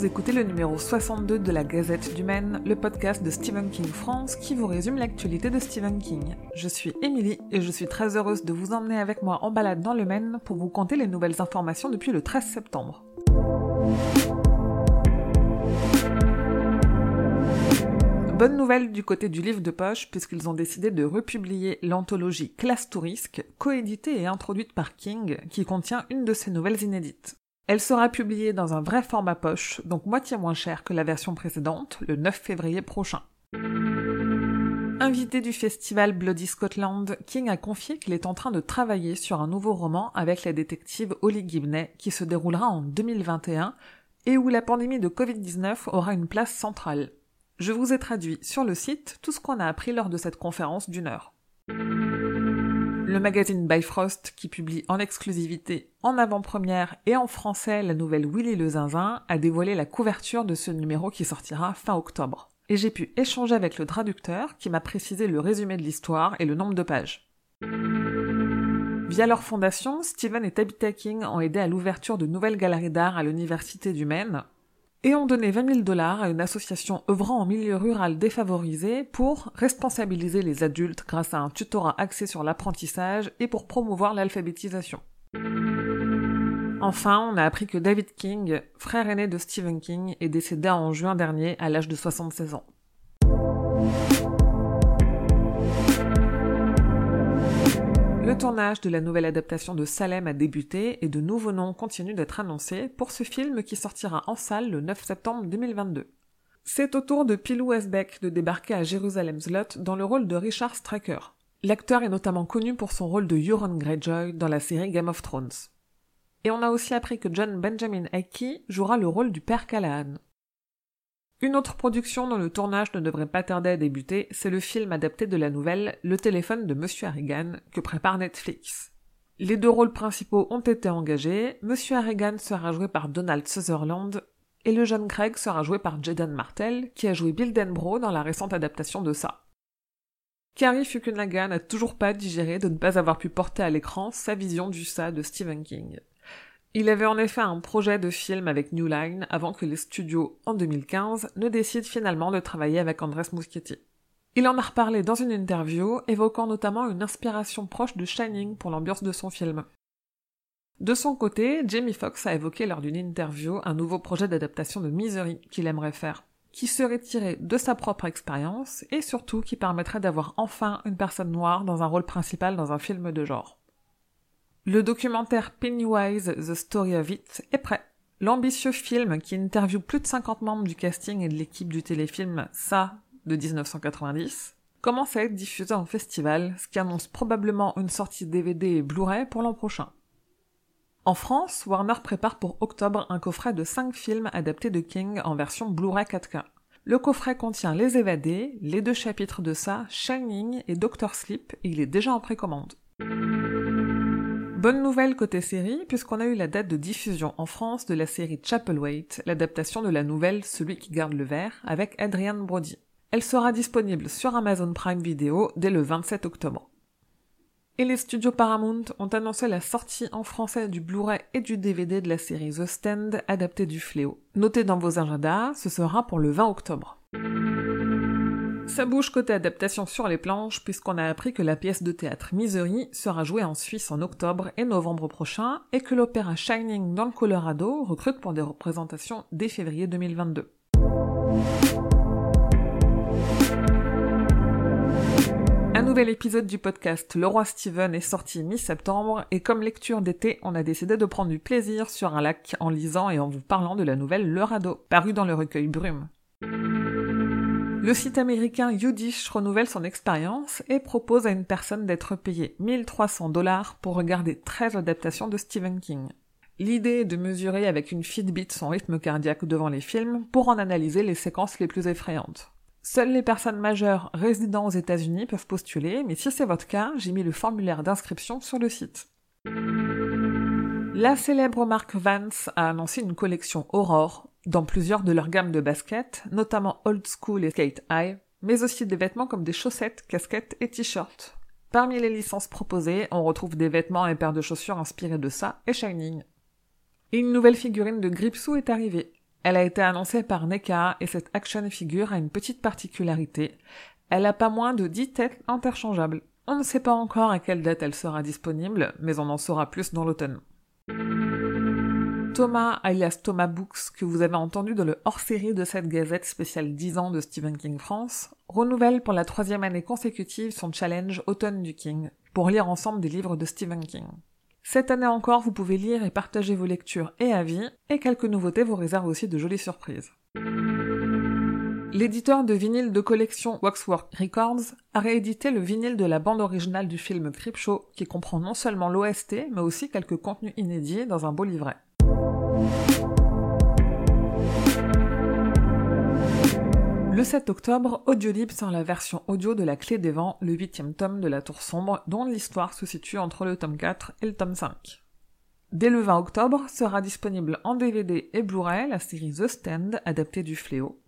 vous écoutez le numéro 62 de la Gazette du Maine, le podcast de Stephen King France qui vous résume l'actualité de Stephen King. Je suis Émilie et je suis très heureuse de vous emmener avec moi en balade dans le Maine pour vous conter les nouvelles informations depuis le 13 septembre. Bonne nouvelle du côté du livre de poche puisqu'ils ont décidé de republier l'anthologie Classe Tourisque, coéditée et introduite par King, qui contient une de ses nouvelles inédites. Elle sera publiée dans un vrai format poche, donc moitié moins cher que la version précédente, le 9 février prochain. Invité du festival Bloody Scotland, King a confié qu'il est en train de travailler sur un nouveau roman avec la détective Holly Gibney qui se déroulera en 2021 et où la pandémie de Covid-19 aura une place centrale. Je vous ai traduit sur le site tout ce qu'on a appris lors de cette conférence d'une heure. Le magazine Bifrost, qui publie en exclusivité, en avant-première et en français la nouvelle Willy le Zinzin, a dévoilé la couverture de ce numéro qui sortira fin octobre. Et j'ai pu échanger avec le traducteur qui m'a précisé le résumé de l'histoire et le nombre de pages. Via leur fondation, Steven et Tabitha King ont aidé à l'ouverture de nouvelles galeries d'art à l'Université du Maine, et ont donné 20 000 dollars à une association œuvrant en milieu rural défavorisé pour responsabiliser les adultes grâce à un tutorat axé sur l'apprentissage et pour promouvoir l'alphabétisation. Enfin, on a appris que David King, frère aîné de Stephen King, est décédé en juin dernier à l'âge de 76 ans. Le tournage de la nouvelle adaptation de Salem a débuté et de nouveaux noms continuent d'être annoncés pour ce film qui sortira en salle le 9 septembre 2022. C'est au tour de Pilou Esbeck de débarquer à Jérusalem's Lot dans le rôle de Richard Straker. L'acteur est notamment connu pour son rôle de Euron Greyjoy dans la série Game of Thrones. Et on a aussi appris que John Benjamin Hickey jouera le rôle du père Callahan. Une autre production dont le tournage ne devrait pas tarder à débuter, c'est le film adapté de la nouvelle Le téléphone de Monsieur Harrigan que prépare Netflix. Les deux rôles principaux ont été engagés, Monsieur Harrigan sera joué par Donald Sutherland et le jeune Craig sera joué par Jaden Martell qui a joué Bill Denbrough dans la récente adaptation de ça. Carrie Fukunaga n'a toujours pas digéré de ne pas avoir pu porter à l'écran sa vision du ça de Stephen King. Il avait en effet un projet de film avec New Line avant que les studios, en 2015, ne décident finalement de travailler avec Andrés Muschietti. Il en a reparlé dans une interview, évoquant notamment une inspiration proche de Shining pour l'ambiance de son film. De son côté, Jamie Foxx a évoqué lors d'une interview un nouveau projet d'adaptation de Misery qu'il aimerait faire, qui serait tiré de sa propre expérience et surtout qui permettrait d'avoir enfin une personne noire dans un rôle principal dans un film de genre. Le documentaire Pennywise The Story of It est prêt. L'ambitieux film qui interviewe plus de 50 membres du casting et de l'équipe du téléfilm Ça de 1990 commence à être diffusé en festival, ce qui annonce probablement une sortie DVD et Blu-ray pour l'an prochain. En France, Warner prépare pour octobre un coffret de 5 films adaptés de King en version Blu-ray 4K. Le coffret contient Les Évadés, les deux chapitres de ça, Shining et Doctor Sleep, et il est déjà en précommande. Bonne nouvelle côté série, puisqu'on a eu la date de diffusion en France de la série Chapelwaite, l'adaptation de la nouvelle Celui qui garde le verre, avec Adrian Brody. Elle sera disponible sur Amazon Prime Video dès le 27 octobre. Et les studios Paramount ont annoncé la sortie en français du Blu-ray et du DVD de la série The Stand adaptée du Fléau. Notez dans vos agendas, ce sera pour le 20 octobre. Ça bouge côté adaptation sur les planches, puisqu'on a appris que la pièce de théâtre Misery sera jouée en Suisse en octobre et novembre prochain, et que l'opéra Shining dans le Colorado recrute pour des représentations dès février 2022. Un nouvel épisode du podcast Le Roi Steven est sorti mi-septembre et comme lecture d'été, on a décidé de prendre du plaisir sur un lac en lisant et en vous parlant de la nouvelle Le Radeau, parue dans le recueil Brume. Le site américain Youdish renouvelle son expérience et propose à une personne d'être payée 1300 dollars pour regarder 13 adaptations de Stephen King. L'idée est de mesurer avec une Fitbit son rythme cardiaque devant les films pour en analyser les séquences les plus effrayantes. Seules les personnes majeures résidant aux États-Unis peuvent postuler, mais si c'est votre cas, j'ai mis le formulaire d'inscription sur le site. La célèbre marque Vance a annoncé une collection Aurore dans plusieurs de leurs gammes de baskets, notamment Old School et Skate High, mais aussi des vêtements comme des chaussettes, casquettes et t-shirts. Parmi les licences proposées, on retrouve des vêtements et paires de chaussures inspirés de ça et Shining. Une nouvelle figurine de Gripsou est arrivée. Elle a été annoncée par NECA et cette action figure a une petite particularité. Elle a pas moins de 10 têtes interchangeables. On ne sait pas encore à quelle date elle sera disponible, mais on en saura plus dans l'automne. Thomas, alias Thomas Books, que vous avez entendu dans le hors-série de cette gazette spéciale 10 ans de Stephen King France, renouvelle pour la troisième année consécutive son challenge Automne du King, pour lire ensemble des livres de Stephen King. Cette année encore, vous pouvez lire et partager vos lectures et avis, et quelques nouveautés vous réservent aussi de jolies surprises. L'éditeur de vinyle de collection Waxwork Records a réédité le vinyle de la bande originale du film Creepshow, qui comprend non seulement l'OST, mais aussi quelques contenus inédits dans un beau livret. Le 7 octobre, Audiolib sort la version audio de La Clé des Vents, le huitième tome de La Tour Sombre, dont l'histoire se situe entre le tome 4 et le tome 5. Dès le 20 octobre, sera disponible en DVD et Blu-ray la série The Stand, adaptée du Fléau.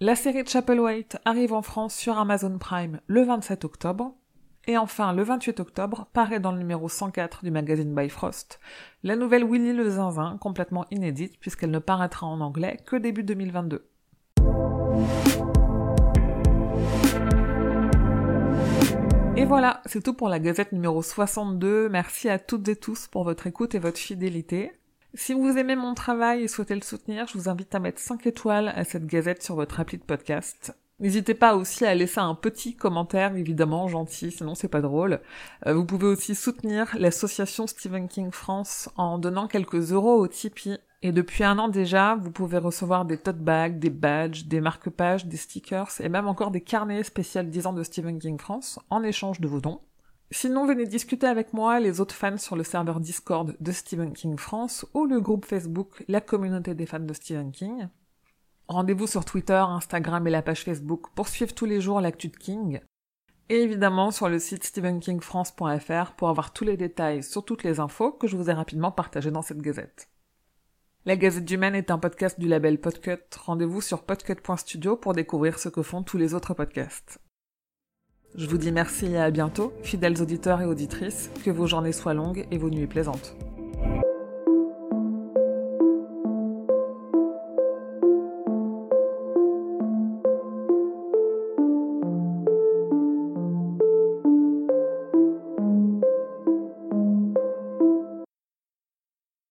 La série Chapel arrive en France sur Amazon Prime le 27 octobre. Et enfin, le 28 octobre, paraît dans le numéro 104 du magazine Bifrost, la nouvelle Willy le Zinzin, complètement inédite puisqu'elle ne paraîtra en anglais que début 2022. Et voilà, c'est tout pour la gazette numéro 62. Merci à toutes et tous pour votre écoute et votre fidélité. Si vous aimez mon travail et souhaitez le soutenir, je vous invite à mettre 5 étoiles à cette gazette sur votre appli de podcast. N'hésitez pas aussi à laisser un petit commentaire, évidemment, gentil, sinon c'est pas drôle. Euh, vous pouvez aussi soutenir l'association Stephen King France en donnant quelques euros au Tipeee. Et depuis un an déjà, vous pouvez recevoir des tote bags, des badges, des marque-pages, des stickers et même encore des carnets spéciaux 10 ans de Stephen King France en échange de vos dons. Sinon, venez discuter avec moi, les autres fans sur le serveur Discord de Stephen King France ou le groupe Facebook La communauté des fans de Stephen King. Rendez-vous sur Twitter, Instagram et la page Facebook pour suivre tous les jours l'actu de King. Et évidemment sur le site stephenkingfrance.fr pour avoir tous les détails sur toutes les infos que je vous ai rapidement partagées dans cette gazette. La Gazette du Maine est un podcast du label Podcut. Rendez-vous sur podcut.studio pour découvrir ce que font tous les autres podcasts. Je vous dis merci et à bientôt, fidèles auditeurs et auditrices, que vos journées soient longues et vos nuits plaisantes.